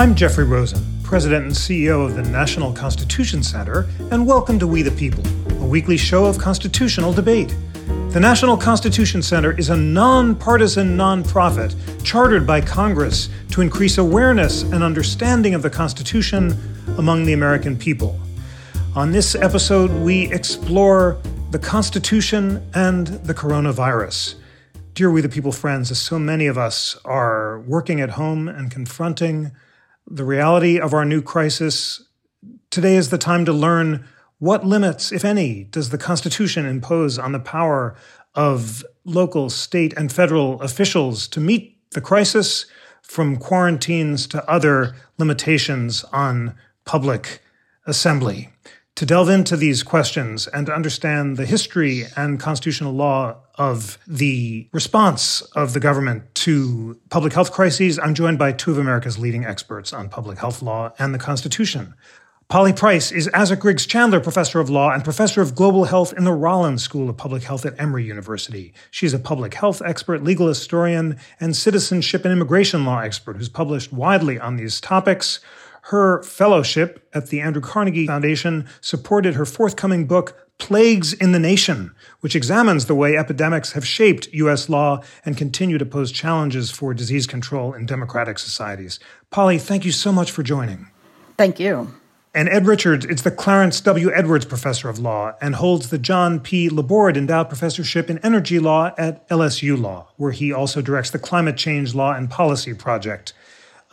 I'm Jeffrey Rosen, President and CEO of the National Constitution Center, and welcome to We the People, a weekly show of constitutional debate. The National Constitution Center is a nonpartisan nonprofit chartered by Congress to increase awareness and understanding of the Constitution among the American people. On this episode, we explore the Constitution and the coronavirus. Dear We the People friends, as so many of us are working at home and confronting the reality of our new crisis, today is the time to learn what limits, if any, does the Constitution impose on the power of local, state, and federal officials to meet the crisis from quarantines to other limitations on public assembly. To delve into these questions and to understand the history and constitutional law of the response of the government to public health crises, I'm joined by two of America's leading experts on public health law and the Constitution. Polly Price is Asa Griggs Candler Professor of Law and Professor of Global Health in the Rollins School of Public Health at Emory University. She's a public health expert, legal historian, and citizenship and immigration law expert who's published widely on these topics. Her fellowship at the Andrew Carnegie Foundation supported her forthcoming book, Plagues in the Nation, which examines the way epidemics have shaped U.S. law and continue to pose challenges for disease control in democratic societies. Polly, thank you so much for joining. Thank you. And Ed Richards is the Clarence W. Edwards Professor of Law and holds the John P. Laborde Endowed Professorship in Energy Law at LSU Law, where he also directs the Climate Change Law and Policy Project.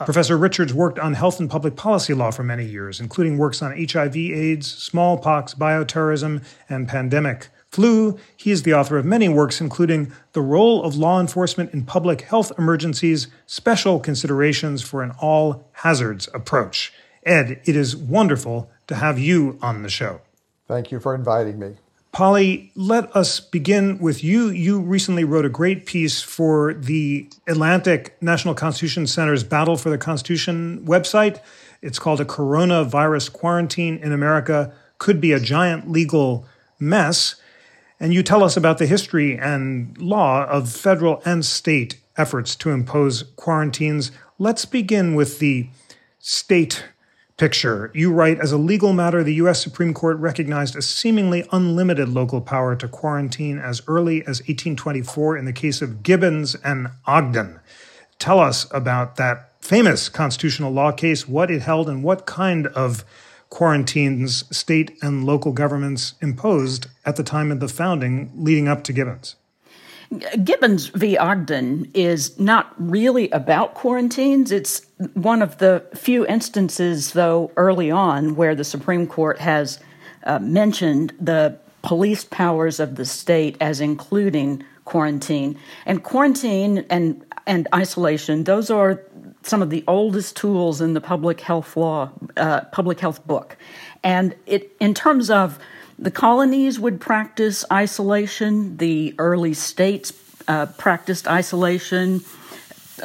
Professor Richards worked on health and public policy law for many years, including works on HIV, AIDS, smallpox, bioterrorism, and pandemic flu. He is the author of many works, including The Role of Law Enforcement in Public Health Emergencies Special Considerations for an All Hazards Approach. Ed, it is wonderful to have you on the show. Thank you for inviting me. Polly, let us begin with you. You recently wrote a great piece for the Atlantic National Constitution Center's Battle for the Constitution website. It's called A Coronavirus Quarantine in America Could Be a Giant Legal Mess. And you tell us about the history and law of federal and state efforts to impose quarantines. Let's begin with the state picture. You write As a legal matter, the U.S. Supreme Court recognized a seemingly unlimited local power to quarantine as early as 1824 in the case of Gibbons and Ogden. Tell us about that famous constitutional law case, what it held, and what kind of quarantines state and local governments imposed at the time of the founding leading up to Gibbons. Gibbons v. Ogden is not really about quarantines. It's one of the few instances, though, early on where the Supreme Court has uh, mentioned the police powers of the state as including quarantine. And quarantine and, and isolation, those are some of the oldest tools in the public health law, uh, public health book. And it, in terms of the colonies would practice isolation, the early states uh, practiced isolation,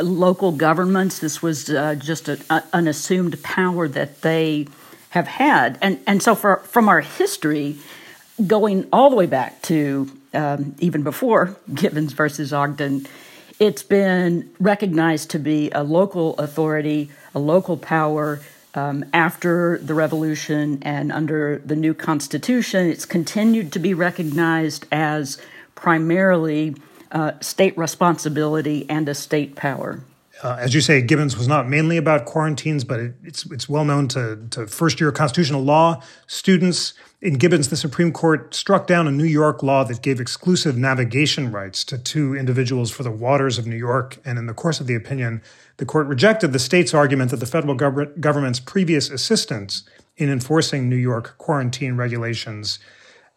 local governments, this was uh, just a, a, an assumed power that they have had. And, and so, for, from our history, going all the way back to um, even before Gibbons versus Ogden, it's been recognized to be a local authority, a local power um, after the revolution and under the new constitution, it's continued to be recognized as primarily uh, state responsibility and a state power. Uh, as you say, Gibbons was not mainly about quarantines, but it, it's it's well known to, to first year constitutional law students. In Gibbons, the Supreme Court struck down a New York law that gave exclusive navigation rights to two individuals for the waters of New York. And in the course of the opinion, the court rejected the state's argument that the federal gov- government's previous assistance in enforcing New York quarantine regulations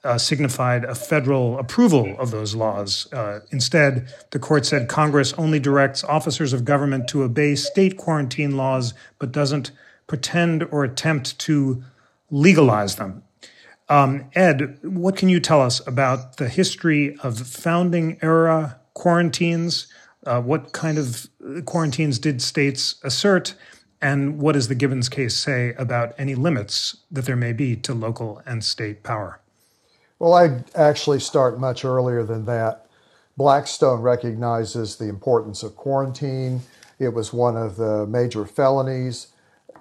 uh, signified a federal approval of those laws. Uh, instead, the court said Congress only directs officers of government to obey state quarantine laws, but doesn't pretend or attempt to legalize them. Um, Ed, what can you tell us about the history of founding era quarantines? Uh, what kind of quarantines did states assert? And what does the Gibbons case say about any limits that there may be to local and state power? Well, I'd actually start much earlier than that. Blackstone recognizes the importance of quarantine. It was one of the major felonies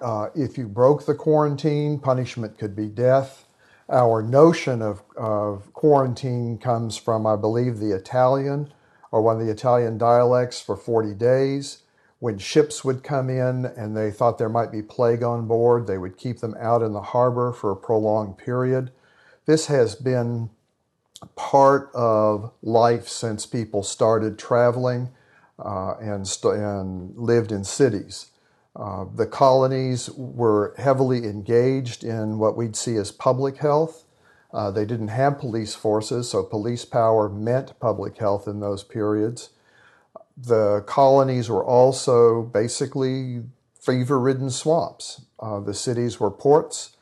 uh, if you broke the quarantine, punishment could be death. Our notion of, of quarantine comes from, I believe, the Italian or one of the Italian dialects for 40 days. When ships would come in and they thought there might be plague on board, they would keep them out in the harbor for a prolonged period. This has been part of life since people started traveling uh, and, st- and lived in cities. Uh, the colonies were heavily engaged in what we'd see as public health. Uh, they didn't have police forces, so police power meant public health in those periods. The colonies were also basically fever ridden swamps. Uh, the cities were ports.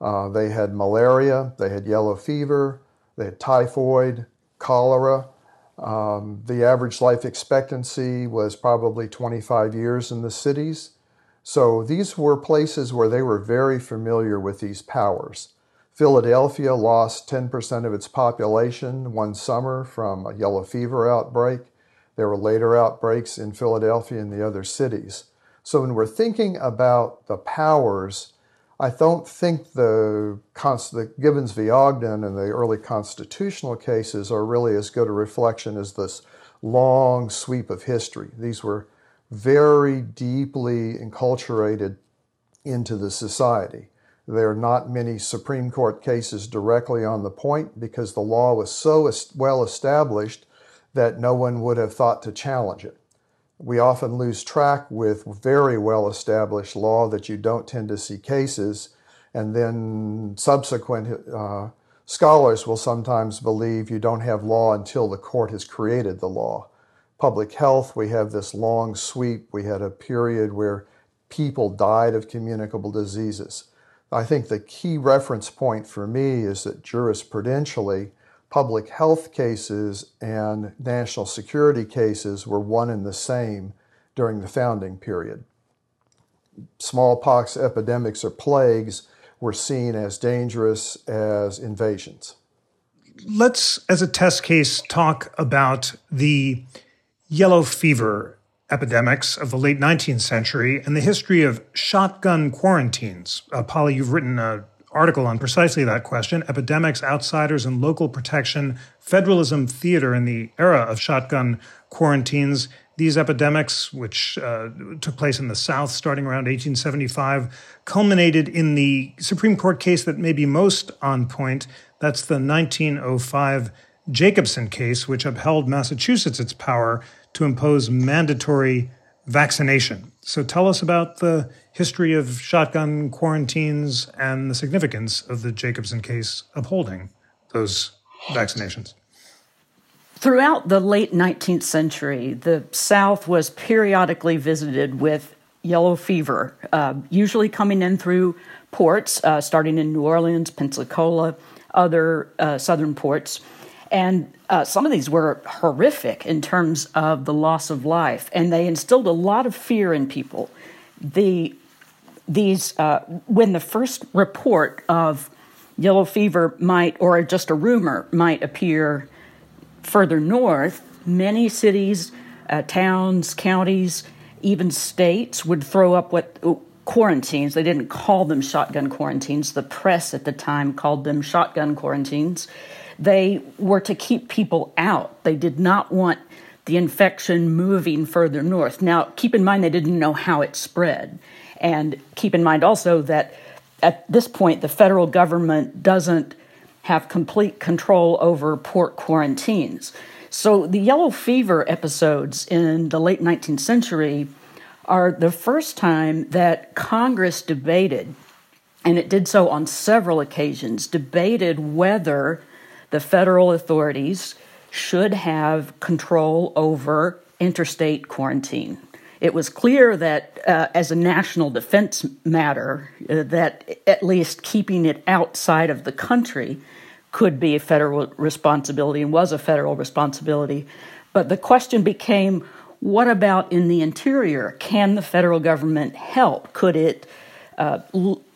Uh, they had malaria, they had yellow fever, they had typhoid, cholera. Um, the average life expectancy was probably 25 years in the cities. So these were places where they were very familiar with these powers. Philadelphia lost 10% of its population one summer from a yellow fever outbreak. There were later outbreaks in Philadelphia and the other cities. So when we're thinking about the powers, I don't think the, the Gibbons v. Ogden and the early constitutional cases are really as good a reflection as this long sweep of history. These were very deeply enculturated into the society. There are not many Supreme Court cases directly on the point because the law was so well established that no one would have thought to challenge it. We often lose track with very well established law that you don't tend to see cases, and then subsequent uh, scholars will sometimes believe you don't have law until the court has created the law. Public health, we have this long sweep. We had a period where people died of communicable diseases. I think the key reference point for me is that jurisprudentially, public health cases and national security cases were one and the same during the founding period. Smallpox epidemics or plagues were seen as dangerous as invasions. Let's, as a test case, talk about the yellow fever epidemics of the late 19th century and the history of shotgun quarantines. Uh, Polly, you've written a article on precisely that question epidemics, outsiders, and local protection, federalism theater in the era of shotgun quarantines. These epidemics, which uh, took place in the South starting around 1875, culminated in the Supreme Court case that may be most on point. That's the 1905 Jacobson case, which upheld Massachusetts' power to impose mandatory vaccination. So tell us about the history of shotgun quarantines and the significance of the Jacobson case upholding those vaccinations. Throughout the late 19th century, the South was periodically visited with yellow fever, uh, usually coming in through ports, uh, starting in New Orleans, Pensacola, other uh, southern ports. And uh, some of these were horrific in terms of the loss of life, and they instilled a lot of fear in people. The these uh, when the first report of yellow fever might or just a rumor might appear further north, many cities, uh, towns, counties, even states would throw up what quarantines. They didn't call them shotgun quarantines. The press at the time called them shotgun quarantines they were to keep people out. They did not want the infection moving further north. Now, keep in mind they didn't know how it spread. And keep in mind also that at this point, the federal government doesn't have complete control over port quarantines. So the yellow fever episodes in the late 19th century are the first time that Congress debated, and it did so on several occasions, debated whether the federal authorities should have control over interstate quarantine. It was clear that, uh, as a national defense matter, uh, that at least keeping it outside of the country could be a federal responsibility and was a federal responsibility. But the question became what about in the interior? Can the federal government help? Could it uh,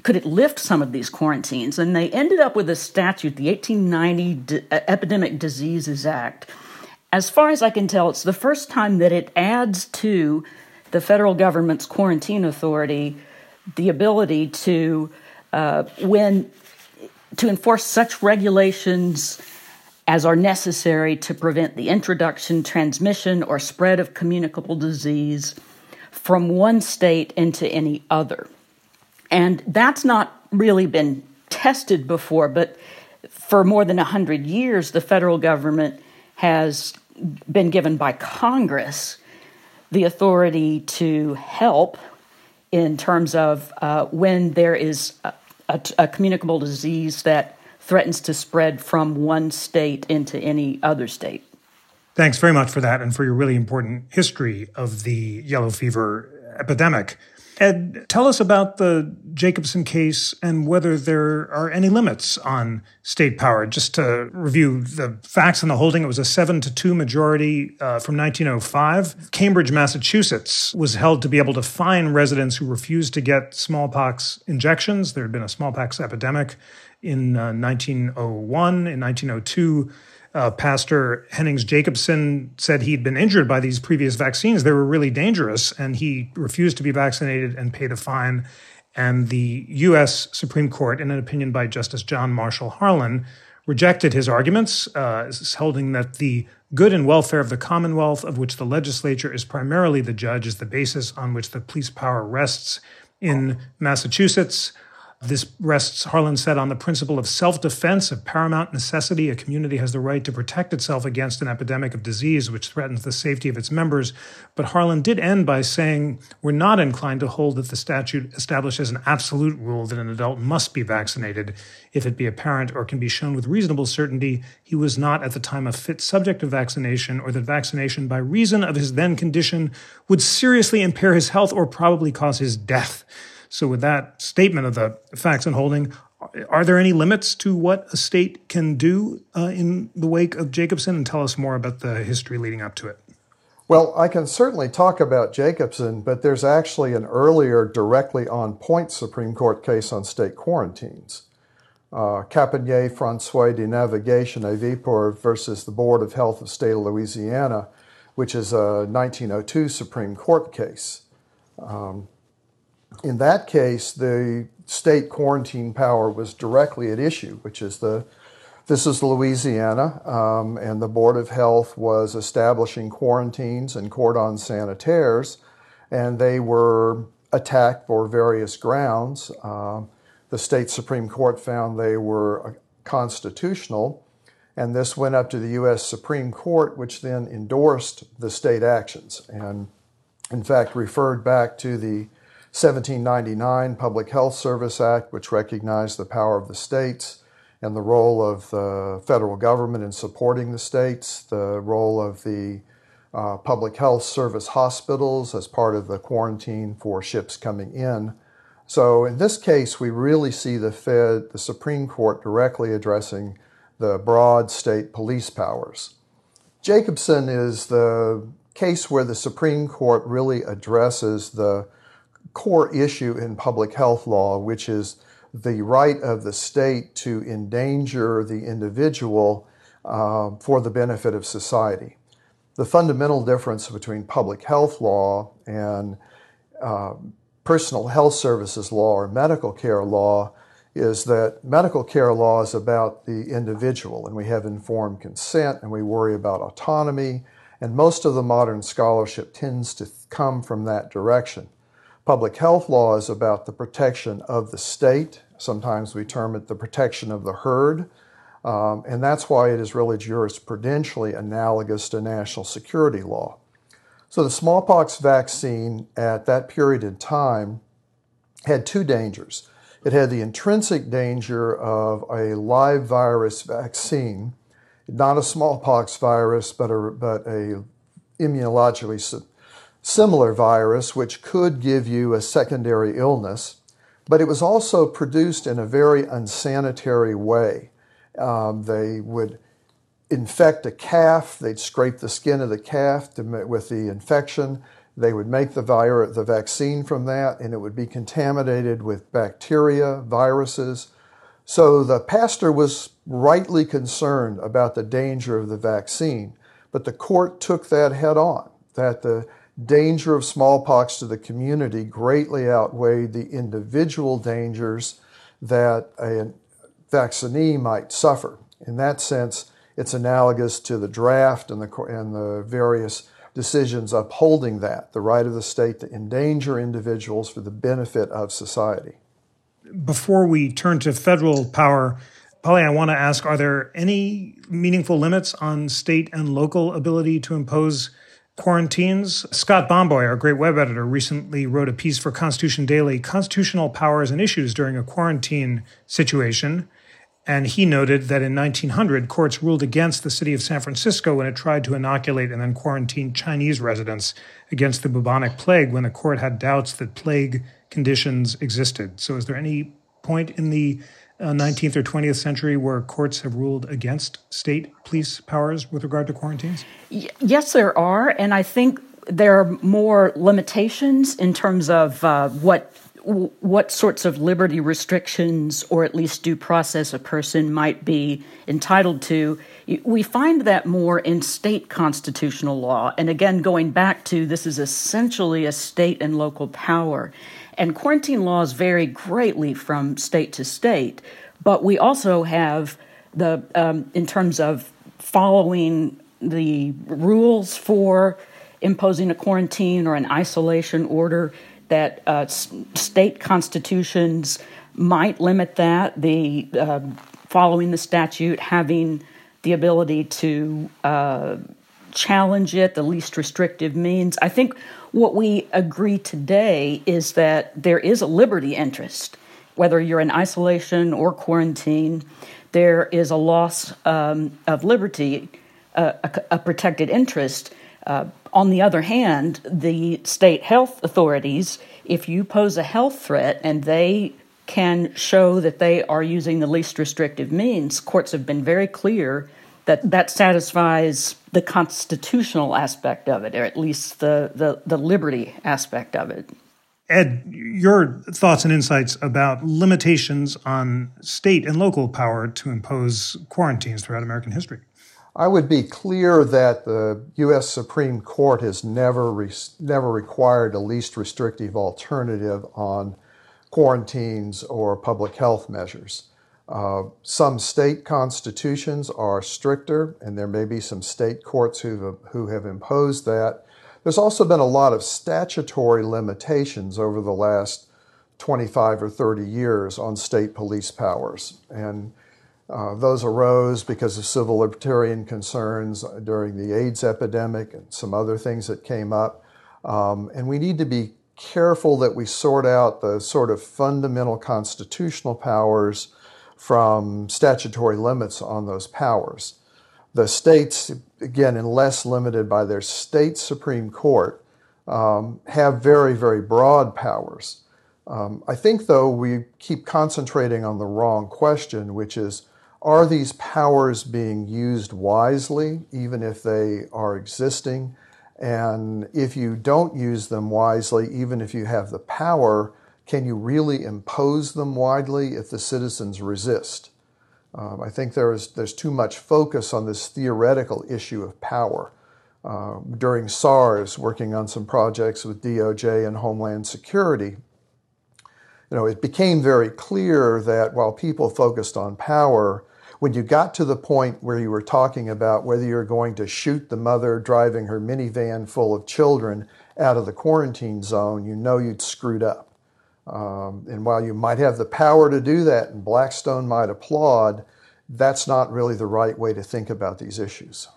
could it lift some of these quarantines? And they ended up with a statute, the 1890 D- uh, Epidemic Diseases Act. As far as I can tell, it's the first time that it adds to the federal government's quarantine authority the ability to uh, when to enforce such regulations as are necessary to prevent the introduction, transmission, or spread of communicable disease from one state into any other. And that's not really been tested before, but for more than 100 years, the federal government has been given by Congress the authority to help in terms of uh, when there is a, a, a communicable disease that threatens to spread from one state into any other state. Thanks very much for that and for your really important history of the yellow fever epidemic. Ed, tell us about the Jacobson case and whether there are any limits on state power. Just to review the facts and the holding, it was a seven to two majority uh, from 1905. Cambridge, Massachusetts was held to be able to fine residents who refused to get smallpox injections. There had been a smallpox epidemic in uh, 1901. In 1902, uh, Pastor Hennings Jacobson said he'd been injured by these previous vaccines. They were really dangerous, and he refused to be vaccinated and paid a fine. And the U.S. Supreme Court, in an opinion by Justice John Marshall Harlan, rejected his arguments, uh, holding that the good and welfare of the Commonwealth, of which the legislature is primarily the judge, is the basis on which the police power rests in Massachusetts. This rests, Harlan said, on the principle of self defense, of paramount necessity. A community has the right to protect itself against an epidemic of disease which threatens the safety of its members. But Harlan did end by saying, We're not inclined to hold that the statute establishes an absolute rule that an adult must be vaccinated if it be apparent or can be shown with reasonable certainty he was not at the time a fit subject of vaccination or that vaccination by reason of his then condition would seriously impair his health or probably cause his death. So, with that statement of the facts and holding, are there any limits to what a state can do uh, in the wake of Jacobson? And tell us more about the history leading up to it. Well, I can certainly talk about Jacobson, but there's actually an earlier, directly on point Supreme Court case on state quarantines. Uh, Compagnie Française de Navigation et Vapeur versus the Board of Health of State of Louisiana, which is a 1902 Supreme Court case. Um, in that case, the state quarantine power was directly at issue, which is the this is Louisiana, um, and the Board of Health was establishing quarantines and cordon sanitaires, and they were attacked for various grounds. Uh, the state Supreme Court found they were constitutional, and this went up to the U.S. Supreme Court, which then endorsed the state actions and, in fact, referred back to the 1799 Public Health Service Act, which recognized the power of the states and the role of the federal government in supporting the states, the role of the uh, public health service hospitals as part of the quarantine for ships coming in. So in this case, we really see the Fed, the Supreme Court directly addressing the broad state police powers. Jacobson is the case where the Supreme Court really addresses the core issue in public health law, which is the right of the state to endanger the individual uh, for the benefit of society. The fundamental difference between public health law and uh, personal health services law or medical care law is that medical care law is about the individual, and we have informed consent and we worry about autonomy, and most of the modern scholarship tends to come from that direction. Public health law is about the protection of the state. Sometimes we term it the protection of the herd. Um, and that's why it is really jurisprudentially analogous to national security law. So the smallpox vaccine at that period in time had two dangers. It had the intrinsic danger of a live virus vaccine, not a smallpox virus, but a, but a immunologically similar virus, which could give you a secondary illness, but it was also produced in a very unsanitary way. Um, they would infect a calf, they'd scrape the skin of the calf to, with the infection. They would make the, virus, the vaccine from that, and it would be contaminated with bacteria, viruses. So the pastor was rightly concerned about the danger of the vaccine, but the court took that head on, that the danger of smallpox to the community greatly outweighed the individual dangers that a vaccinee might suffer. In that sense, it's analogous to the draft and the, and the various decisions upholding that, the right of the state to endanger individuals for the benefit of society. Before we turn to federal power, Polly, I want to ask Are there any meaningful limits on state and local ability to impose quarantines? Scott Bomboy, our great web editor, recently wrote a piece for Constitution Daily Constitutional Powers and Issues During a Quarantine Situation. And he noted that in 1900, courts ruled against the city of San Francisco when it tried to inoculate and then quarantine Chinese residents against the bubonic plague when the court had doubts that plague conditions existed. So, is there any point in the 19th or 20th century where courts have ruled against state police powers with regard to quarantines? Yes, there are. And I think there are more limitations in terms of uh, what what sorts of liberty restrictions or at least due process a person might be entitled to. We find that more in state constitutional law. And again, going back to this is essentially a state and local power. And quarantine laws vary greatly from state to state, but we also have the, um, in terms of following the rules for imposing a quarantine or an isolation order, that uh, s- state constitutions might limit that. The uh, following the statute, having the ability to uh, challenge it, the least restrictive means. I think what we agree today is that there is a liberty interest, whether you're in isolation or quarantine, there is a loss um, of liberty, uh, a, a, protected interest. Uh, on the other hand, the state health authorities, if you pose a health threat and they can show that they are using the least restrictive means, courts have been very clear that that satisfies the constitutional aspect of it, or at least the, the, the liberty aspect of it. Ed, your thoughts and insights about limitations on state and local power to impose quarantines throughout American history. I would be clear that the U.S. Supreme Court has never re- never required a least restrictive alternative on quarantines or public health measures. Uh, some state constitutions are stricter, and there may be some state courts who who have imposed that. There's also been a lot of statutory limitations over the last 25 or 30 years on state police powers, and uh, those arose because of civil libertarian concerns during the AIDS epidemic and some other things that came up. Um, and we need to be careful that we sort out the sort of fundamental constitutional powers from statutory limits on those powers. The states, again, unless limited by their state Supreme Court, um, have very, very broad powers. Um, I think, though, we keep concentrating on the wrong question, which is are these powers being used wisely, even if they are existing? And if you don't use them wisely, even if you have the power, can you really impose them widely if the citizens resist? Um, I think there is there's too much focus on this theoretical issue of power. Uh, during SARS, working on some projects with DOJ and Homeland Security, you know, it became very clear that while people focused on power, when you got to the point where you were talking about whether you're going to shoot the mother driving her minivan full of children out of the quarantine zone, you know you'd screwed up. Um, and while you might have the power to do that and Blackstone might applaud, that's not really the right way to think about these issues.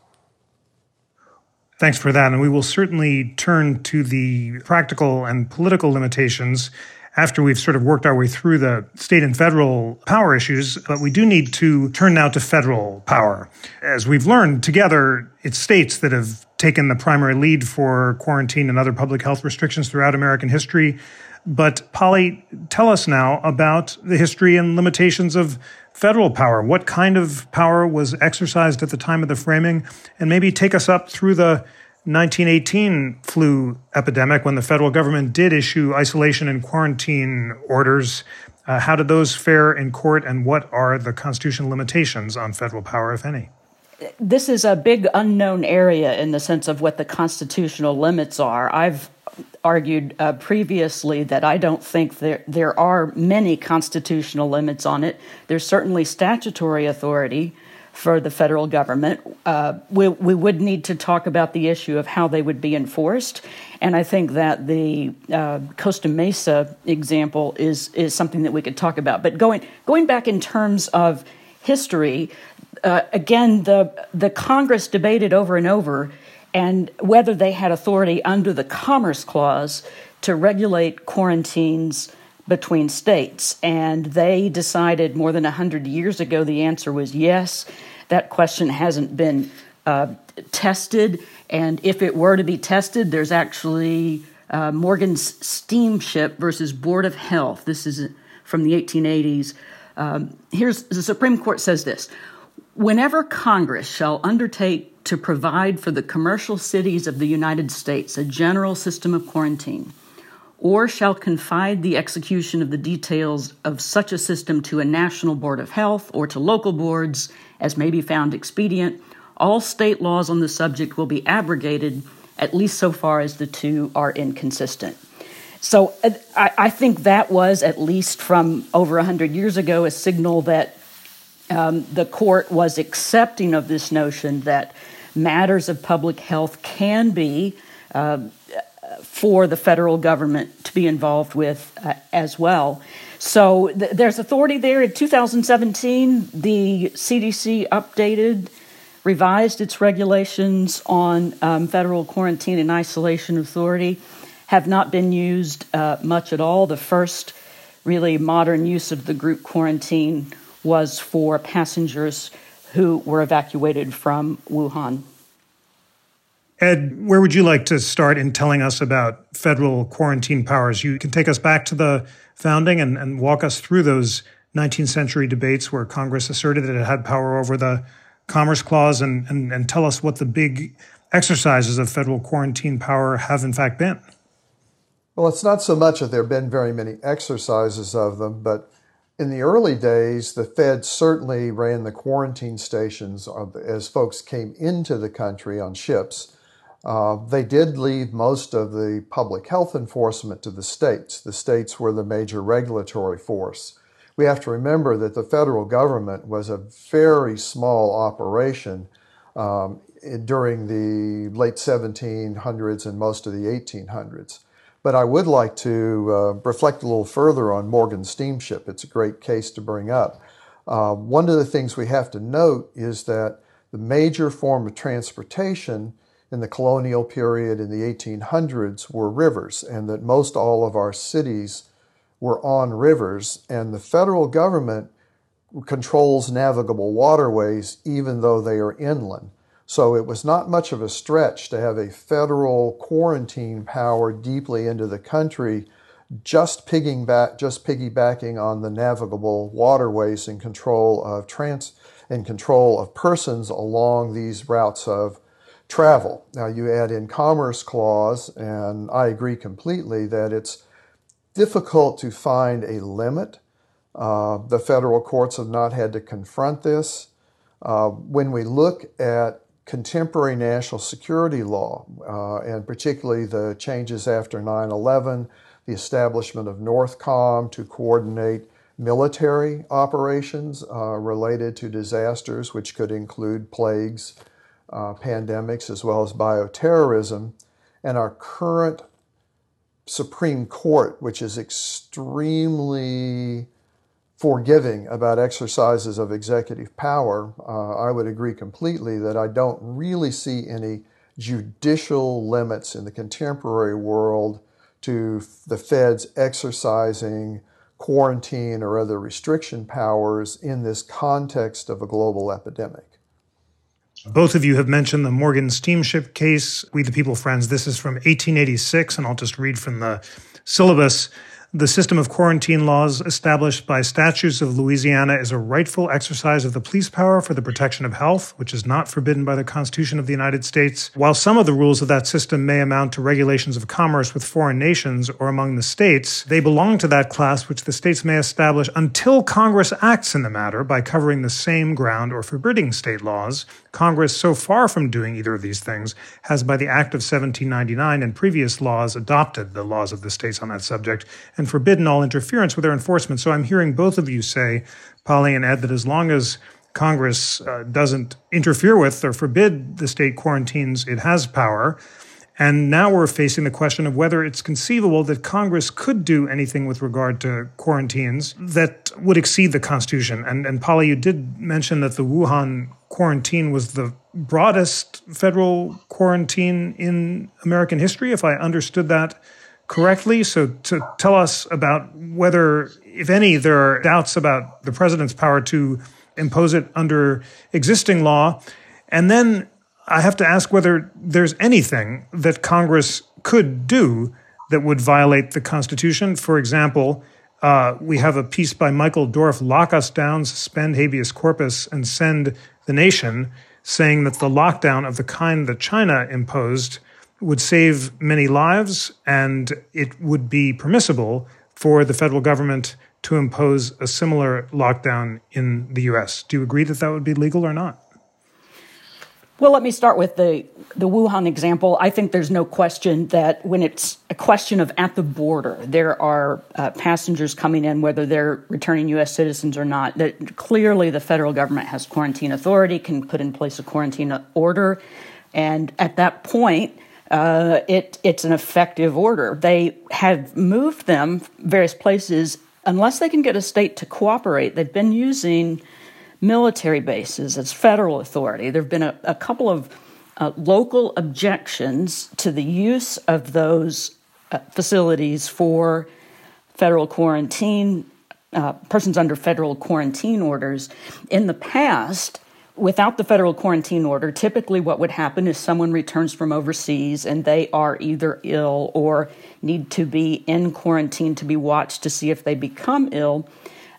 Thanks for that. And we will certainly turn to the practical and political limitations after we've sort of worked our way through the state and federal power issues. But we do need to turn now to federal power. As we've learned together, it's states that have taken the primary lead for quarantine and other public health restrictions throughout American history. But Polly, tell us now about the history and limitations of federal power. What kind of power was exercised at the time of the framing? And maybe take us up through the 1918 flu epidemic when the federal government did issue isolation and quarantine orders. Uh, how did those fare in court, and what are the constitutional limitations on federal power, if any? this is a big unknown area in the sense of what the constitutional limits are. I've argued uh, previously that I don't think there there are many constitutional limits on it. There's certainly statutory authority for the federal government. Uh, we, we would need to talk about the issue of how they would be enforced, and I think that the uh, Costa Mesa example is is something that we could talk about. But going going back in terms of history, uh, again, the the Congress debated over and over, and whether they had authority under the Commerce Clause to regulate quarantines between states. And they decided more than 100 years ago the answer was yes. That question hasn't been uh, tested. And if it were to be tested, there's actually uh, Morgan's Steamship versus Board of Health. This is from the 1880s. Um, here's the Supreme Court says this Whenever Congress shall undertake to provide for the commercial cities of the United States a general system of quarantine, or shall confide the execution of the details of such a system to a national board of health or to local boards as may be found expedient, all state laws on the subject will be abrogated, at least so far as the two are inconsistent. So I, I think that was, at least from over 100 years ago, a signal that um, the court was accepting of this notion that matters of public health can be uh, for the federal government to be involved with uh, as well. So th- there's authority there. In 2017, the CDC updated, revised its regulations on um, federal quarantine and isolation authority, have not been used uh, much at all. The first really modern use of the group quarantine was for passengers who were evacuated from Wuhan. Ed, where would you like to start in telling us about federal quarantine powers? You can take us back to the founding and, and walk us through those 19th century debates where Congress asserted that it had power over the Commerce Clause and, and, and tell us what the big exercises of federal quarantine power have in fact been. Well, it's not so much that there have been very many exercises of them, but in the early days, the Fed certainly ran the quarantine stations as folks came into the country on ships. Uh, they did leave most of the public health enforcement to the states. The states were the major regulatory force. We have to remember that the federal government was a very small operation um, during the late 1700s and most of the 1800s. But I would like to uh, reflect a little further on Morgan Steamship. It's a great case to bring up. Uh, one of the things we have to note is that the major form of transportation in the colonial period in the 1800s were rivers, and that most all of our cities were on rivers, and the federal government controls navigable waterways even though they are inland. So it was not much of a stretch to have a federal quarantine power deeply into the country, just piggybacking, just piggybacking on the navigable waterways and control of trans and control of persons along these routes of travel. Now, you add in Commerce Clause, and I agree completely that it's difficult to find a limit. Uh, the federal courts have not had to confront this. Uh, when we look at contemporary national security law, uh, and particularly the changes after 9 11, the establishment of NORTHCOM to coordinate military operations uh, related to disasters, which could include plagues, uh, pandemics as well as bioterrorism, and our current Supreme Court, which is extremely forgiving about exercises of executive power, uh, I would agree completely that I don't really see any judicial limits in the contemporary world to the feds exercising quarantine or other restriction powers in this context of a global epidemic. Both of you have mentioned the Morgan steamship case. We the People Friends, this is from 1886, and I'll just read from the syllabus. The system of quarantine laws established by statutes of Louisiana is a rightful exercise of the police power for the protection of health, which is not forbidden by the Constitution of the United States. While some of the rules of that system may amount to regulations of commerce with foreign nations or among the states, they belong to that class which the states may establish until Congress acts in the matter by covering the same ground or forbidding state laws. Congress, so far from doing either of these things, has by the Act of 1799 and previous laws adopted the laws of the states on that subject and forbidden all interference with their enforcement. So I'm hearing both of you say, Polly and Ed, that as long as Congress uh, doesn't interfere with or forbid the state quarantines, it has power. And now we're facing the question of whether it's conceivable that Congress could do anything with regard to quarantines that would exceed the Constitution. And, and Polly, you did mention that the Wuhan quarantine was the broadest federal quarantine in American history, if I understood that correctly. So, to tell us about whether, if any, there are doubts about the president's power to impose it under existing law. And then I have to ask whether there's anything that Congress could do that would violate the Constitution. For example, uh, we have a piece by Michael Dorf, Lock Us Down, Suspend Habeas Corpus, and Send the Nation, saying that the lockdown of the kind that China imposed would save many lives and it would be permissible for the federal government to impose a similar lockdown in the US. Do you agree that that would be legal or not? Well, let me start with the, the Wuhan example. I think there's no question that when it's a question of at the border, there are uh, passengers coming in, whether they're returning U.S. citizens or not, that clearly the federal government has quarantine authority, can put in place a quarantine order. And at that point, uh, it, it's an effective order. They have moved them various places unless they can get a state to cooperate. They've been using military bases as federal authority. There have been a, a couple of uh, local objections to the use of those uh, facilities for federal quarantine, uh, persons under federal quarantine orders. In the past, without the federal quarantine order, typically what would happen is someone returns from overseas and they are either ill or need to be in quarantine to be watched to see if they become ill.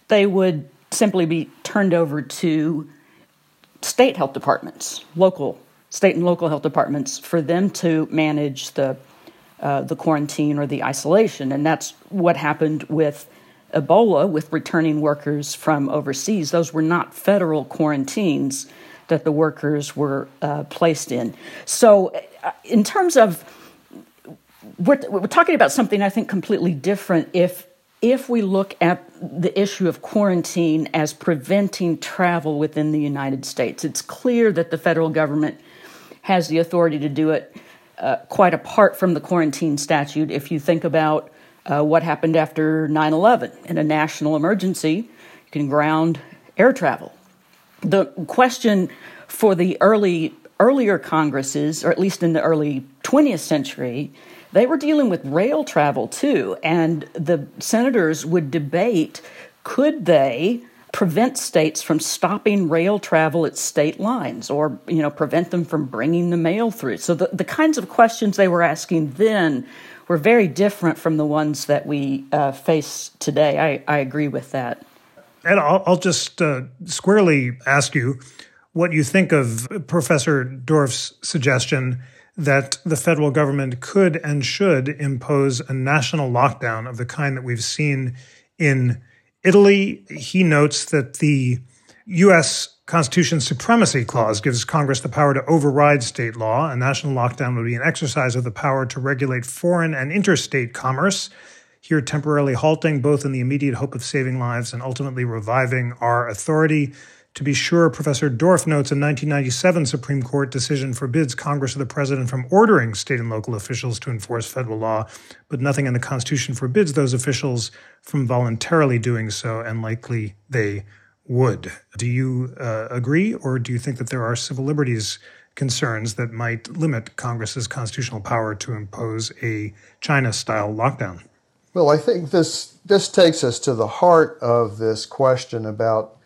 They would simply be turned over to state health departments, local state and local health departments, for them to manage the uh, the quarantine or the isolation, and that's what happened with Ebola with returning workers from overseas. Those were not federal quarantines that the workers were uh, placed in. So, uh, in terms of we're, we're talking about something I think completely different if if we look at the issue of quarantine as preventing travel within the United States, it's clear that the federal government has the authority to do it uh, quite apart from the quarantine statute. If you think about uh, what happened after 9 11 in a national emergency, you can ground air travel. The question for the early earlier Congresses, or at least in the early 20th century, they were dealing with rail travel too, and the senators would debate could they prevent states from stopping rail travel at state lines or you know prevent them from bringing the mail through so the, the kinds of questions they were asking then were very different from the ones that we uh, face today I, I agree with that and i'll, I'll just uh, squarely ask you what you think of professor dorf's suggestion that the federal government could and should impose a national lockdown of the kind that we've seen in Italy. He notes that the U.S. Constitution Supremacy Clause gives Congress the power to override state law. A national lockdown would be an exercise of the power to regulate foreign and interstate commerce, here temporarily halting both in the immediate hope of saving lives and ultimately reviving our authority. To be sure, Professor Dorf notes a 1997 Supreme Court decision forbids Congress or the President from ordering state and local officials to enforce federal law, but nothing in the Constitution forbids those officials from voluntarily doing so, and likely they would. Do you uh, agree, or do you think that there are civil liberties concerns that might limit Congress's constitutional power to impose a China style lockdown? Well, I think this this takes us to the heart of this question about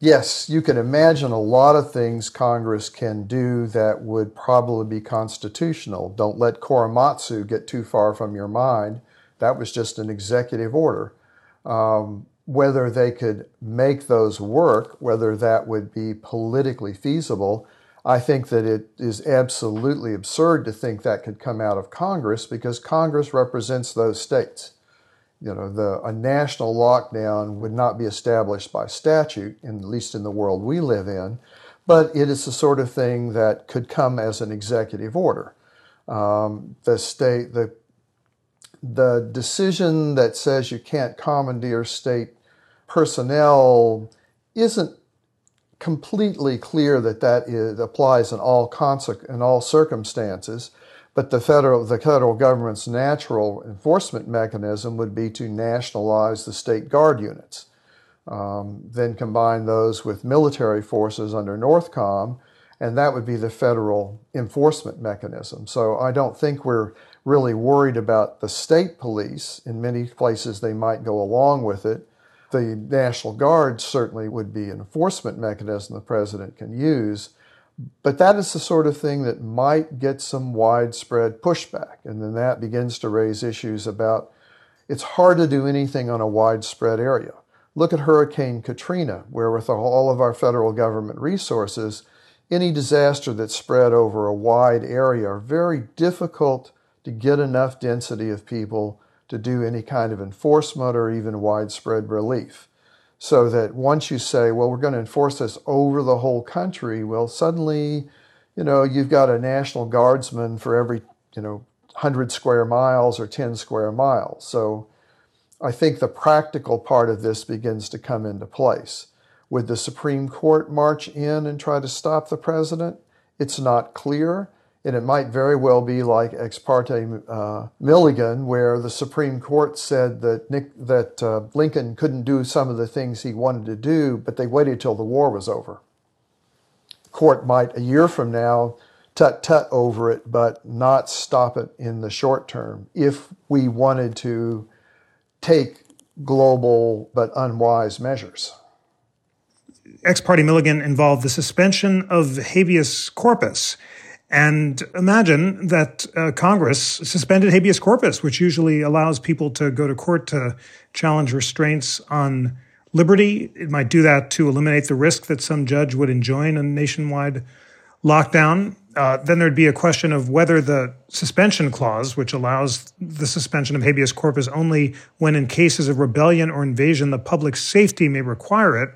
yes, you can imagine a lot of things Congress can do that would probably be constitutional. Don't let Korematsu get too far from your mind. That was just an executive order. Um, whether they could make those work, whether that would be politically feasible, I think that it is absolutely absurd to think that could come out of Congress because Congress represents those states. You know, the, a national lockdown would not be established by statute, in, at least in the world we live in, but it is the sort of thing that could come as an executive order. Um, the state, the the decision that says you can't commandeer state personnel isn't completely clear that that is, applies in all conse- in all circumstances. But the federal the federal government's natural enforcement mechanism would be to nationalize the state guard units, um, then combine those with military forces under Northcom, and that would be the federal enforcement mechanism. So I don't think we're really worried about the state police. In many places, they might go along with it the National Guard certainly would be an enforcement mechanism the president can use, but that is the sort of thing that might get some widespread pushback. And then that begins to raise issues about it's hard to do anything on a widespread area. Look at Hurricane Katrina, where with all of our federal government resources, any disaster that's spread over a wide area are very difficult to get enough density of people to do any kind of enforcement or even widespread relief. So that once you say, well, we're going to enforce this over the whole country, well, suddenly, you know, you've got a National Guardsman for every, you know, 100 square miles or 10 square miles. So I think the practical part of this begins to come into place. Would the Supreme Court march in and try to stop the president? It's not clear. And it might very well be like ex parte uh, Milligan, where the Supreme Court said that Nick, that uh, Lincoln couldn't do some of the things he wanted to do, but they waited till the war was over. Court might a year from now tut tut over it, but not stop it in the short term if we wanted to take global but unwise measures. Ex parte Milligan involved the suspension of habeas corpus. And imagine that uh, Congress suspended habeas corpus, which usually allows people to go to court to challenge restraints on liberty. It might do that to eliminate the risk that some judge would enjoin a nationwide lockdown. Uh, then there'd be a question of whether the suspension clause, which allows the suspension of habeas corpus only when in cases of rebellion or invasion the public safety may require it,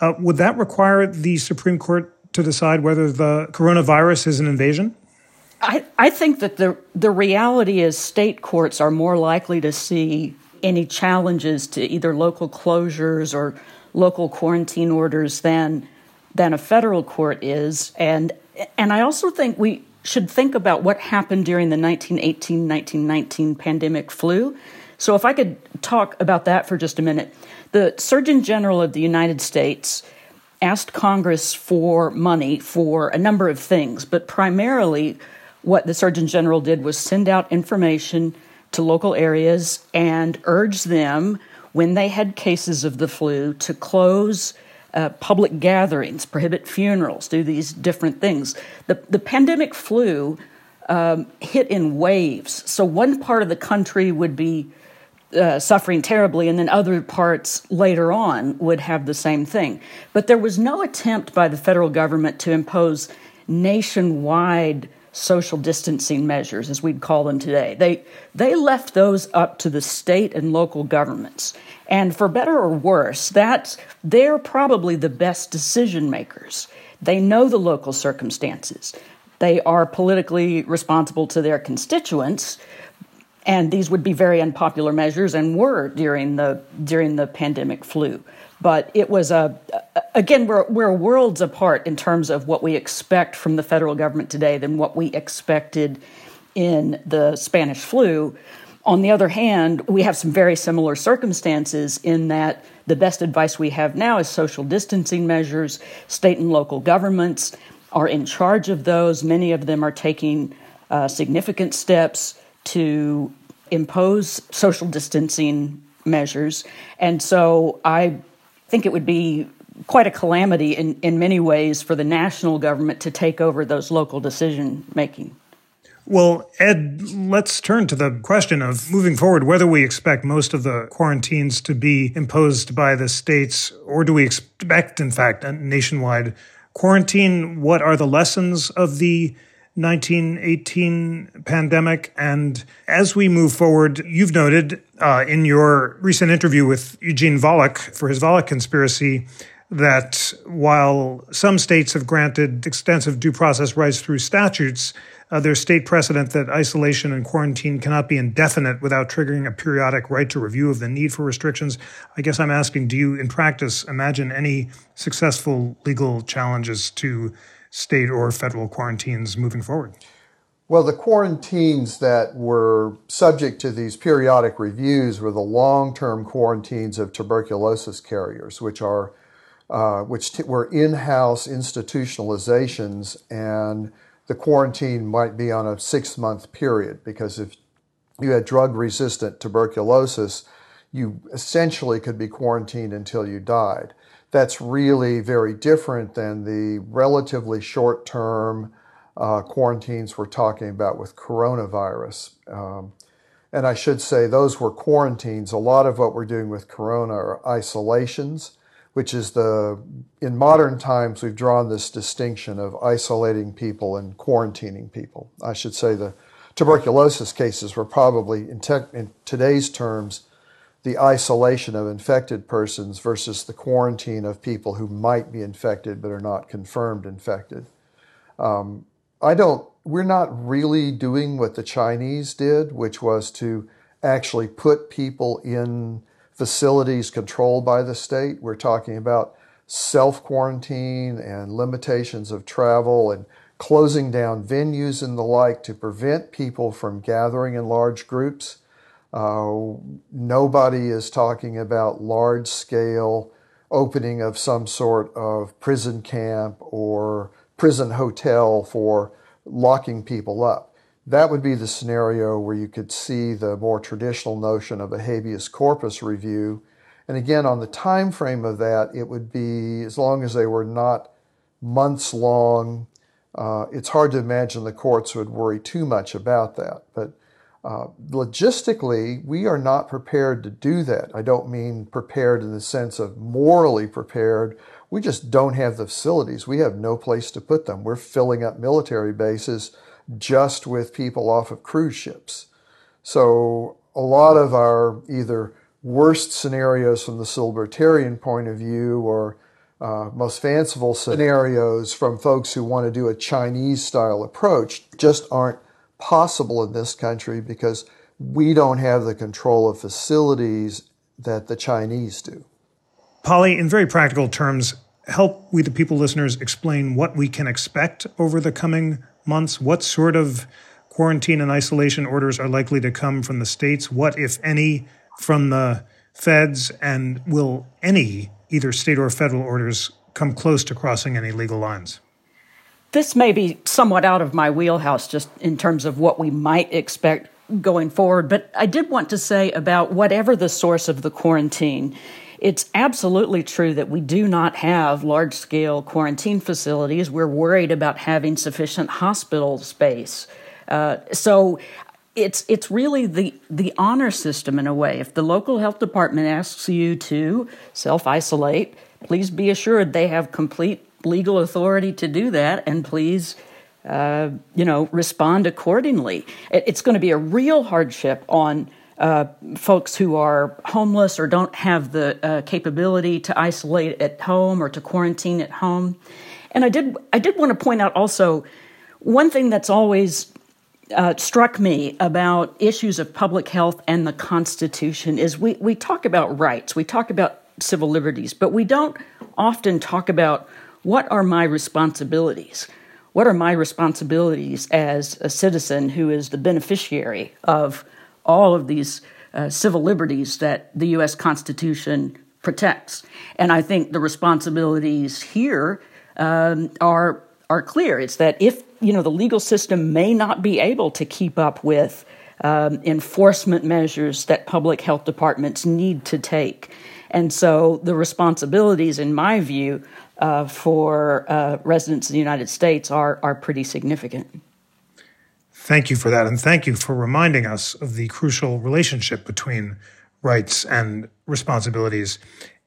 uh, would that require the Supreme Court to decide whether the coronavirus is an invasion? I, I think that the the reality is state courts are more likely to see any challenges to either local closures or local quarantine orders than than a federal court is and and I also think we should think about what happened during the 1918-1919 pandemic flu. So if I could talk about that for just a minute. The Surgeon General of the United States asked Congress for money for a number of things, but primarily what the Surgeon General did was send out information to local areas and urge them, when they had cases of the flu, to close uh, public gatherings, prohibit funerals, do these different things. The, the pandemic flu um, hit in waves. So one part of the country would be uh, suffering terribly, and then other parts later on would have the same thing. But there was no attempt by the federal government to impose nationwide social distancing measures, as we'd call them today. They, they left those up to the state and local governments. And for better or worse, that's, they're probably the best decision makers. They know the local circumstances. They are politically responsible to their constituents, and these would be very unpopular measures and were during the during the pandemic flu. But it was a again we're, we're worlds apart in terms of what we expect from the federal government today than what we expected in the spanish flu. On the other hand we have some very similar circumstances in that the best advice we have now is social distancing measures. State and local governments are in charge of those. Many of them are taking uh, significant steps to impose social distancing measures. And so I think it would be quite a calamity in, in many ways for the national government to take over those local decision making. Well, Ed, let's turn to the question of moving forward whether we expect most of the quarantines to be imposed by the states, or do we expect, in fact, a nationwide quarantine? What are the lessons of the 1918 pandemic? And as we move forward, you've noted uh, in your recent interview with Eugene Volokh for his Volokh conspiracy that while some states have granted extensive due process rights through statutes, uh, there's state precedent that isolation and quarantine cannot be indefinite without triggering a periodic right to review of the need for restrictions. I guess I'm asking do you, in practice, imagine any successful legal challenges to state or federal quarantines moving forward? Well, the quarantines that were subject to these periodic reviews were the long term quarantines of tuberculosis carriers, which are uh, which t- were in-house institutionalizations, and the quarantine might be on a six-month period because if you had drug-resistant tuberculosis, you essentially could be quarantined until you died. That's really very different than the relatively short-term uh, quarantines we're talking about with coronavirus. Um, and I should say those were quarantines. A lot of what we're doing with corona are isolations which is the, in modern times, we've drawn this distinction of isolating people and quarantining people. I should say the tuberculosis cases were probably, in, te- in today's terms, the isolation of infected persons versus the quarantine of people who might be infected but are not confirmed infected. Um, I don't, we're not really doing what the Chinese did, which was to actually put people in facilities controlled by the state. We're talking about self quarantine and limitations of travel and closing down venues and the like to prevent people from gathering in large groups. Uh, nobody is talking about large scale opening of some sort of prison camp or prison hotel for locking people up. That would be the scenario where you could see the more traditional notion of a habeas corpus review. And again, on the time frame of that, it would be as long as they were not months long. Uh, it's hard to imagine the courts would worry too much about that. But uh, logistically, we are not prepared to do that. I don't mean prepared in the sense of morally prepared. We just don't have the facilities. We have no place to put them. We're filling up military bases just with people off of cruise ships. So a lot of our either worst scenarios from the civil libertarian point of view or uh, most fanciful scenarios from folks who want to do a Chinese style approach just aren't possible in this country because we don't have the control of facilities that the Chinese do. Polly, in very practical terms, help we the people listeners explain what we can expect over the coming months? What sort of quarantine and isolation orders are likely to come from the states? What, if any, from the feds? And will any, either state or federal orders, come close to crossing any legal lines? This may be somewhat out of my wheelhouse just in terms of what we might expect going forward, but I did want to say about whatever the source of the quarantine, it's absolutely true that we do not have large scale quarantine facilities. We're worried about having sufficient hospital space. Uh, so it's it's really the the honor system in a way. If the local health department asks you to self isolate, please be assured they have complete legal authority to do that, and please. Uh, you know, respond accordingly. It, it's going to be a real hardship on uh, folks who are homeless or don't have the uh, capability to isolate at home or to quarantine at home. And I did I did want to point out also one thing that's always uh, struck me about issues of public health and the Constitution is we, we talk about rights, we talk about civil liberties, but we don't often talk about what are my responsibilities. What are my responsibilities as a citizen who is the beneficiary of all of these uh, civil liberties that the U.S. Constitution protects. And I think the responsibilities here um, are are clear. It's that if you know the legal system may not be able to keep up with um, enforcement measures that public health departments need to take, and so the responsibilities, in my view, uh, for uh, residents of the United States are are pretty significant. Thank you for that. And thank you for reminding us of the crucial relationship between rights and responsibilities.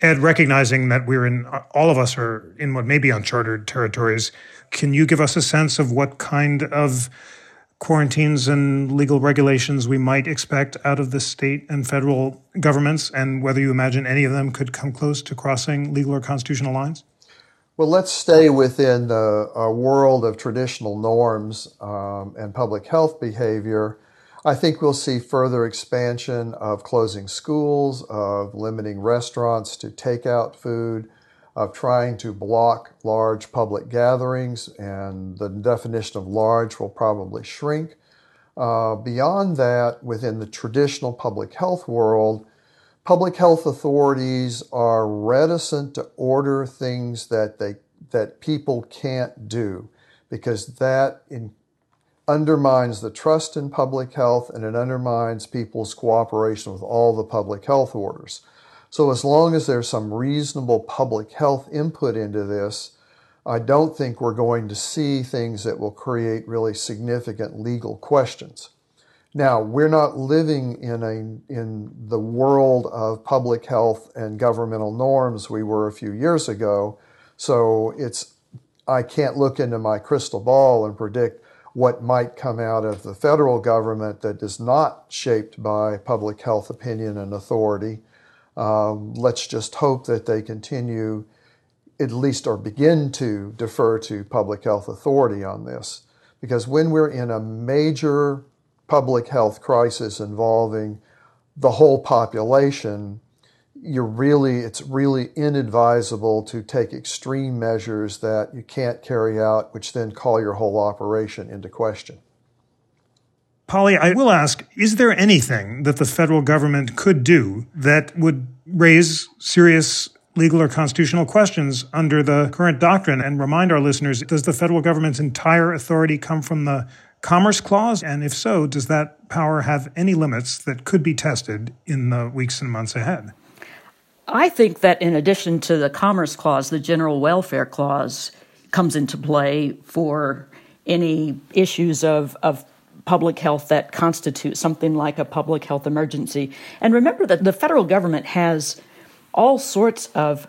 Ed, recognizing that we're in, all of us are in what may be uncharted territories, can you give us a sense of what kind of quarantines and legal regulations we might expect out of the state and federal governments, and whether you imagine any of them could come close to crossing legal or constitutional lines? Well, let's stay within the uh, world of traditional norms um, and public health behavior. I think we'll see further expansion of closing schools, of limiting restaurants to takeout food, of trying to block large public gatherings, and the definition of large will probably shrink. Uh, beyond that, within the traditional public health world, public health authorities are reticent to order things that they that people can't do because that in, undermines the trust in public health and it undermines people's cooperation with all the public health orders. So, as long as there's some reasonable public health input into this, I don't think we're going to see things that will create really significant legal questions. Now, we're not living in a in the world of public health and governmental norms we were a few years ago, so it's I can't look into my crystal ball and predict what might come out of the federal government that is not shaped by public health opinion and authority. Um, let's just hope that they continue, at least, or begin to defer to public health authority on this. Because when we're in a major public health crisis involving the whole population, you're really it's really inadvisable to take extreme measures that you can't carry out, which then call your whole operation into question. Polly, I will ask Is there anything that the federal government could do that would raise serious legal or constitutional questions under the current doctrine? And remind our listeners does the federal government's entire authority come from the Commerce Clause? And if so, does that power have any limits that could be tested in the weeks and months ahead? I think that in addition to the Commerce Clause, the General Welfare Clause comes into play for any issues of, of public health that constitute something like a public health emergency. And remember that the federal government has all sorts of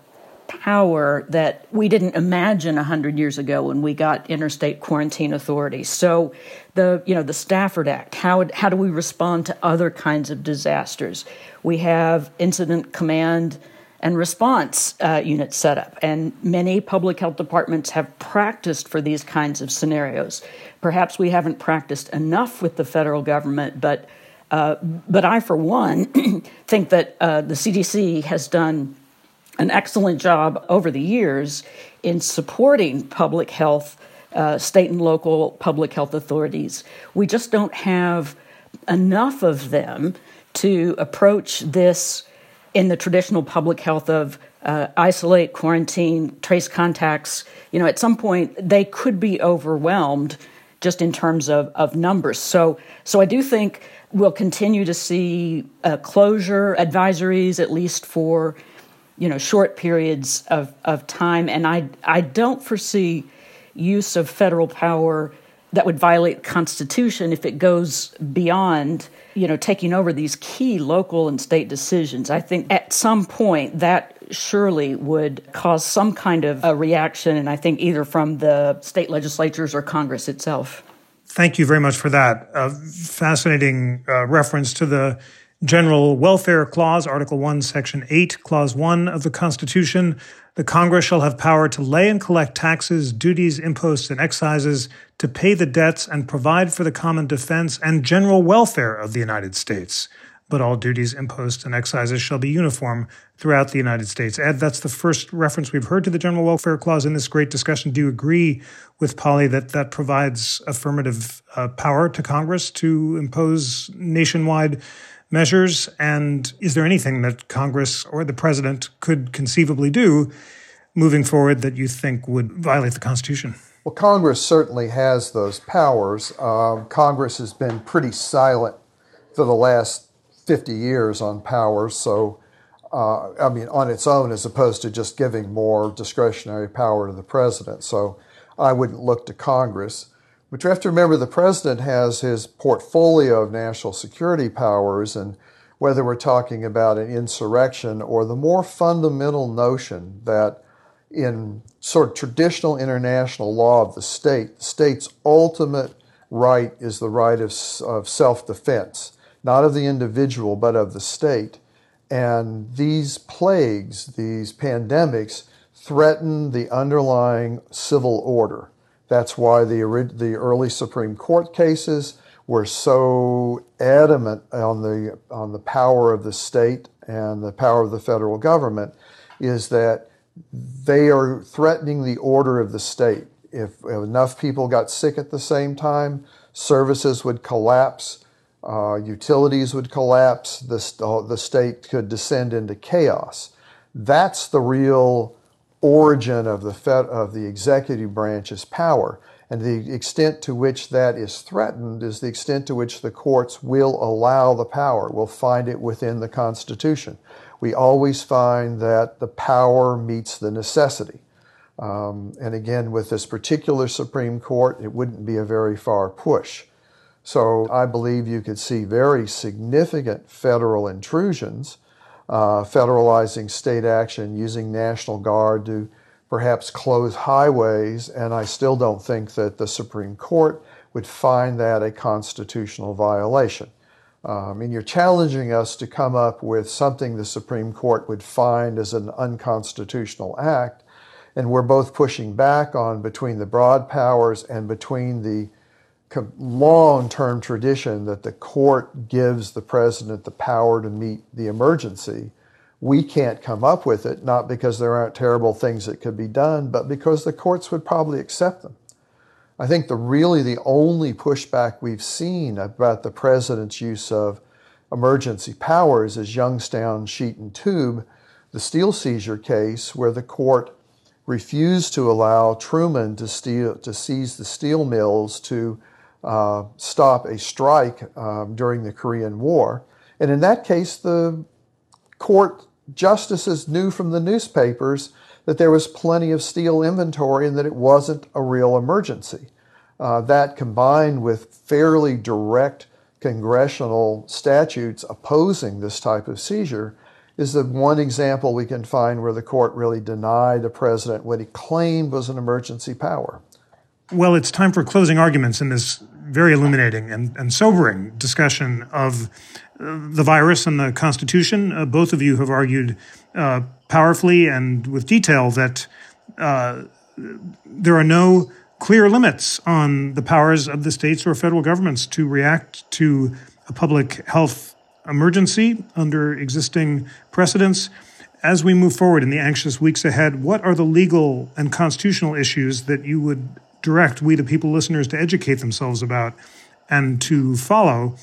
power that we didn't imagine 100 years ago when we got interstate quarantine authority. So the you know the Stafford Act, how how do we respond to other kinds of disasters? We have incident command and response uh, units set up, and many public health departments have practiced for these kinds of scenarios. Perhaps we haven't practiced enough with the federal government, but uh, but I, for one, think that uh, the CDC has done an excellent job over the years in supporting public health, uh, state and local public health authorities. We just don't have enough of them to approach this in the traditional public health of uh, isolate, quarantine, trace contacts. You know, at some point they could be overwhelmed just in terms of, of numbers. So, so I do think we'll continue to see uh, closure advisories, at least for you know short periods of, of time. And I I don't foresee use of federal power that would violate the constitution if it goes beyond you know taking over these key local and state decisions. I think at some point that surely would cause some kind of a reaction and i think either from the state legislatures or congress itself. Thank you very much for that. Uh, fascinating uh, reference to the General Welfare Clause, Article 1, Section 8, Clause 1 of the Constitution. The Congress shall have power to lay and collect taxes, duties, imposts, and excises, to pay the debts and provide for the common defense and general welfare of the United States. But all duties, imposts, and excises shall be uniform throughout the United States. Ed, that's the first reference we've heard to the General Welfare Clause in this great discussion. Do you agree with Polly that that provides affirmative uh, power to Congress to impose nationwide measures? And is there anything that Congress or the president could conceivably do moving forward that you think would violate the Constitution? Well, Congress certainly has those powers. Uh, Congress has been pretty silent for the last 50 years on powers, so uh, I mean, on its own, as opposed to just giving more discretionary power to the president. So I wouldn't look to Congress. But you have to remember the president has his portfolio of national security powers, and whether we're talking about an insurrection or the more fundamental notion that in sort of traditional international law of the state, the state's ultimate right is the right of, of self defense, not of the individual, but of the state. And these plagues, these pandemics, threaten the underlying civil order. That's why the, the early Supreme Court cases were so adamant on the, on the power of the state and the power of the federal government, is that they are threatening the order of the state. If enough people got sick at the same time, services would collapse, uh, utilities would collapse, the, the state could descend into chaos. That's the real origin of the, Fed, of the executive branch's power. And the extent to which that is threatened is the extent to which the courts will allow the power, will find it within the Constitution. We always find that the power meets the necessity. Um, and again, with this particular Supreme Court, it wouldn't be a very far push. So I believe you could see very significant federal intrusions, uh, federalizing state action, using National Guard to perhaps close highways, and I still don't think that the Supreme Court would find that a constitutional violation. Uh, I mean, you're challenging us to come up with something the Supreme Court would find as an unconstitutional act, and we're both pushing back on between the broad powers and between the long term tradition that the court gives the president the power to meet the emergency we can't come up with it, not because there aren't terrible things that could be done, but because the courts would probably accept them. I think the really the only pushback we've seen about the president's use of emergency powers is Youngstown Sheet and Tube, the steel seizure case, where the court refused to allow Truman to, steal, to seize the steel mills to uh, stop a strike um, during the Korean War. And in that case, the court justices knew from the newspapers that there was plenty of steel inventory and that it wasn't a real emergency. Uh, that combined with fairly direct congressional statutes opposing this type of seizure is the one example we can find where the court really denied the president what he claimed was an emergency power. Well, it's time for closing arguments in this very illuminating and, and sobering discussion of the virus and the Constitution. Uh, both of you have argued uh, powerfully and with detail that uh, there are no clear limits on the powers of the states or federal governments to react to a public health emergency under existing precedents. As we move forward in the anxious weeks ahead, what are the legal and constitutional issues that you would direct we, the people listeners, to educate themselves about and to follow?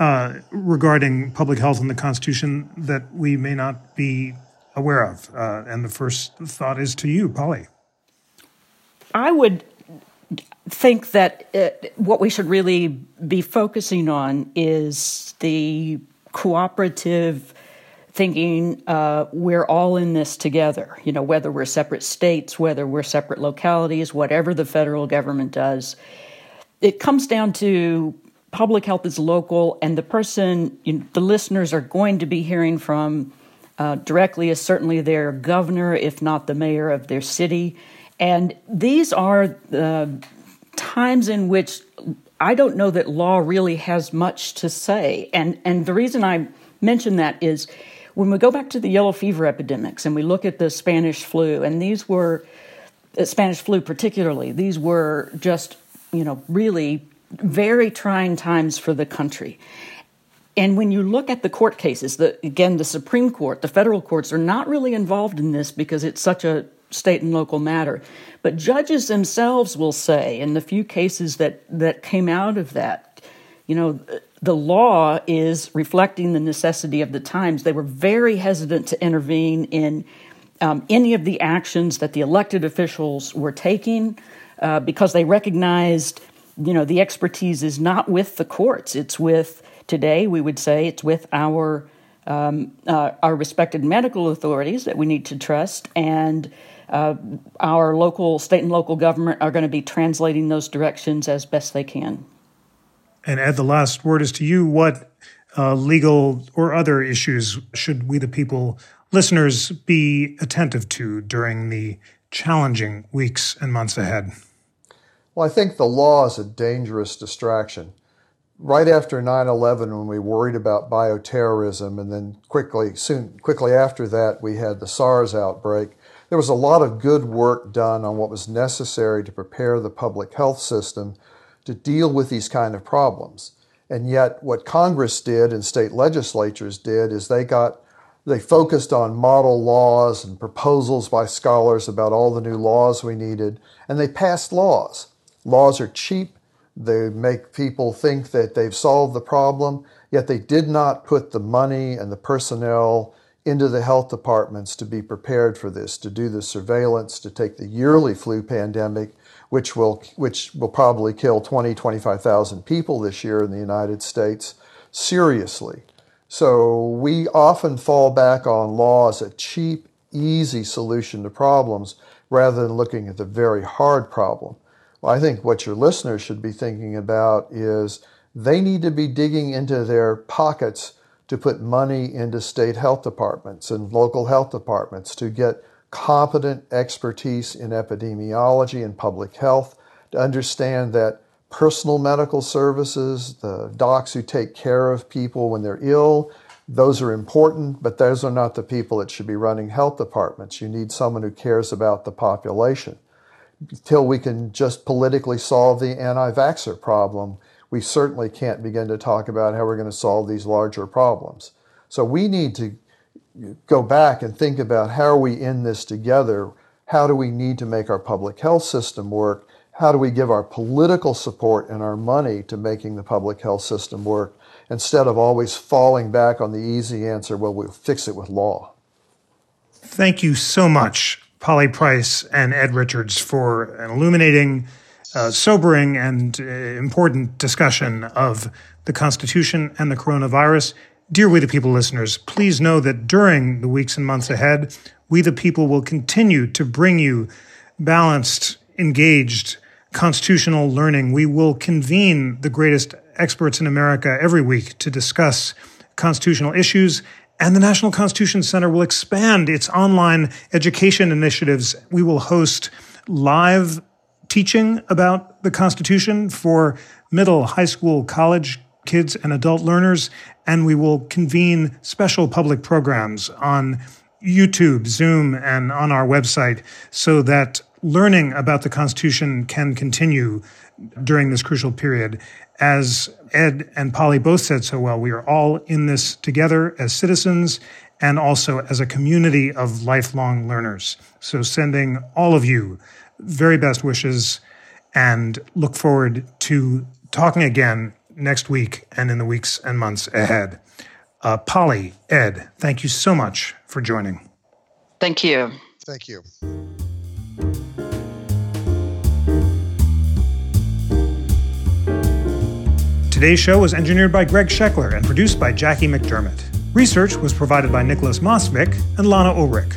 uh, regarding public health and the Constitution that we may not be aware of? Uh, and the first thought is to you, Polly. I would think that it, uh, what we should really be focusing on is the cooperative thinking uh, we're all in this together. You know, whether we're separate states, whether we're separate localities, whatever the federal government does, it comes down to public health is local, and the person, you know, the listeners are going to be hearing from uh, directly is certainly their governor, if not the mayor of their city. And these are the times in which I don't know that law really has much to say. And, and the reason I mention that is when we go back to the yellow fever epidemics and we look at the Spanish flu, and these were, uh, Spanish flu particularly, these were just, you know, really very trying times for the country. And when you look at the court cases, the, again, the Supreme Court, the federal courts are not really involved in this because it's such a state and local matter. But judges themselves will say, in the few cases that, that came out of that, you know, the law is reflecting the necessity of the times. They were very hesitant to intervene in um, any of the actions that the elected officials were taking uh, because they recognized you know, the expertise is not with the courts. It's with, today, we would say, it's with our, um, uh, our respected medical authorities that we need to trust and uh, our local, state, and local government are going to be translating those directions as best they can. And Ed, the last word is to you. What uh, legal or other issues should we, the people, listeners, be attentive to during the challenging weeks and months ahead? Well, I think the law is a dangerous distraction. Right after 9/11, when we worried about bioterrorism, and then quickly, soon, quickly after that, we had the SARS outbreak. There was a lot of good work done on what was necessary to prepare the public health system to deal with these kind of problems. And yet, what Congress did and state legislatures did is they got they focused on model laws and proposals by scholars about all the new laws we needed, and they passed laws. Laws are cheap, they make people think that they've solved the problem, yet they did not put the money and the personnel into the health departments to be prepared for this, to do the surveillance, to take the yearly flu pandemic, which will, which will probably kill 20, 25,000 people this year in the United States, seriously. So we often fall back on law as a cheap, easy solution to problems rather than looking at the very hard problem. Well, I think what your listeners should be thinking about is they need to be digging into their pockets to put money into state health departments and local health departments to get competent expertise in epidemiology and public health, to understand that personal medical services, the docs who take care of people when they're ill, those are important, but those are not the people that should be running health departments. You need someone who cares about the population. Until we can just politically solve the anti vaxxer problem, we certainly can't begin to talk about how we're going to solve these larger problems. So we need to go back and think about how are we in this together? How do we need to make our public health system work? how do we give our political support and our money to making the public health system work instead of always falling back on the easy answer, well, we'll fix it with law. Thank you so much, Polly Price and Ed Richards, for an illuminating, uh, sobering, and uh, important discussion of the Constitution and the coronavirus. Dear We the People listeners, please know that during the weeks and months ahead, We the People will continue to bring you balanced, engaged, constitutional learning. We will convene the greatest experts in America every week to discuss constitutional issues. And the National Constitution Center will expand its online education initiatives. We will host live teaching about the Constitution for middle, high school, college kids, and adult learners. And we will convene special public programs on YouTube, Zoom, and on our website so that learning about the Constitution can continue during this crucial period. As Ed and Polly both said so well, we are all in this together as citizens and also as a community of lifelong learners. So, sending all of you very best wishes and look forward to talking again next week and in the weeks and months ahead. Uh, Polly, Ed, thank you so much for joining. Thank you. Thank you. Today's show was engineered by Greg Scheckler and produced by Jackie McDermott. Research was provided by Nicholas Mosvick and Lana Ulrich.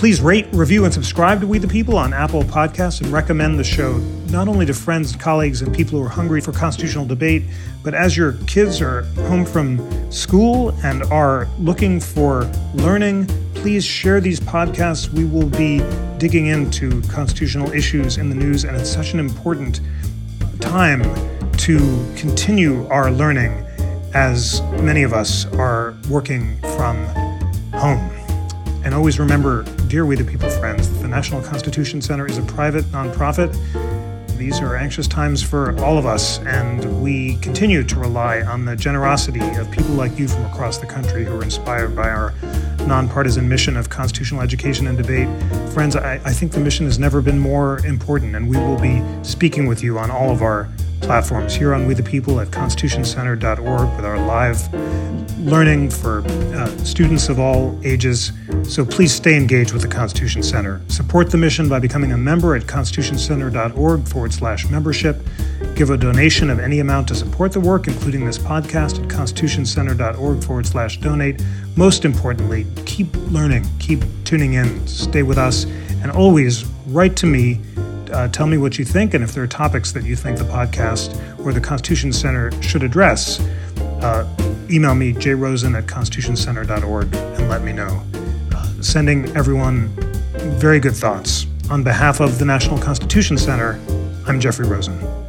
Please rate, review, and subscribe to We the People on Apple Podcasts and recommend the show not only to friends, and colleagues, and people who are hungry for constitutional debate, but as your kids are home from school and are looking for learning, please share these podcasts. We will be digging into constitutional issues in the news, and it's such an important time to continue our learning as many of us are working from home. And always remember, dear We the People friends, the National Constitution Center is a private nonprofit. These are anxious times for all of us, and we continue to rely on the generosity of people like you from across the country who are inspired by our nonpartisan mission of constitutional education and debate. Friends, I, I think the mission has never been more important, and we will be speaking with you on all of our platforms here on We the People at constitutioncenter.org with our live learning for uh, students of all ages. So please stay engaged with the Constitution Center. Support the mission by becoming a member at constitutioncenter.org forward slash membership. Give a donation of any amount to support the work, including this podcast at constitutioncenter.org forward slash donate. Most importantly, keep learning, keep tuning in, stay with us And always write to me. Uh, tell me what you think, and if there are topics that you think the podcast or the Constitution Center should address, uh, email me, jrosen at constitutioncenter.org, and let me know. Uh, sending everyone very good thoughts. On behalf of the National Constitution Center, I'm Jeffrey Rosen.